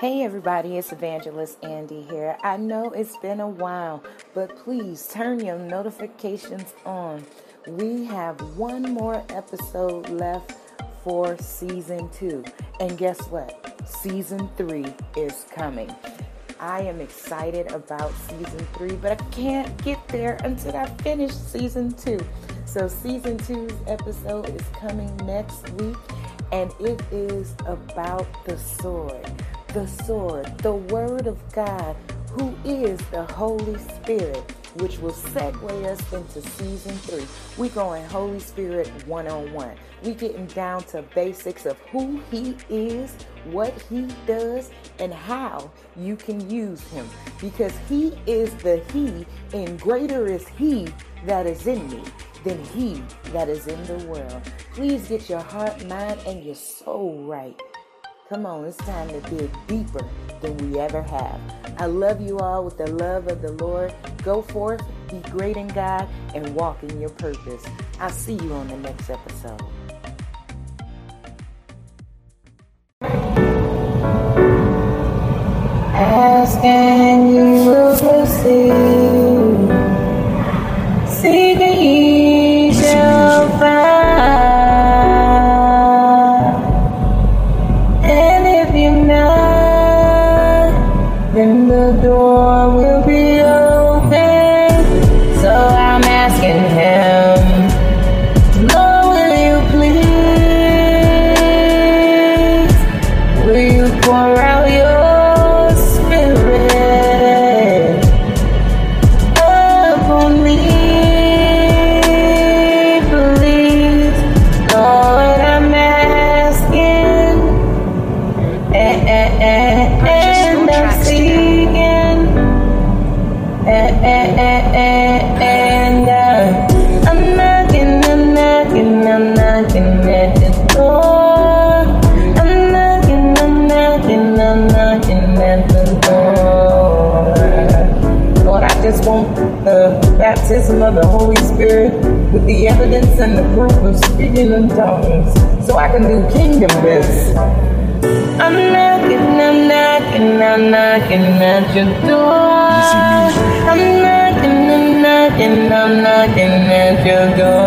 Hey everybody, it's Evangelist Andy here. I know it's been a while, but please turn your notifications on. We have one more episode left for season two. And guess what? Season three is coming. I am excited about season three, but I can't get there until I finish season two. So, season two's episode is coming next week, and it is about the sword the sword, the Word of God, who is the Holy Spirit, which will segue us into season three. We going Holy Spirit one on one. We getting down to basics of who He is, what He does, and how you can use Him. Because He is the He, and greater is He that is in me than He that is in the world. Please get your heart, mind, and your soul right Come on, it's time to dig deeper than we ever have. I love you all with the love of the Lord. Go forth, be great in God, and walk in your purpose. I'll see you on the next episode. Ask and you will receive. door. And uh, I'm knocking, I'm knocking, I'm knocking at the door. I'm knocking, I'm knocking, I'm knocking at the door. Lord, I just want the baptism of the Holy Spirit with the evidence and the proof of speaking in tongues so I can do kingdom business. I'm knocking, I'm knocking, I'm knocking at your door. I'm knocking, I'm knocking, I'm knocking at your door.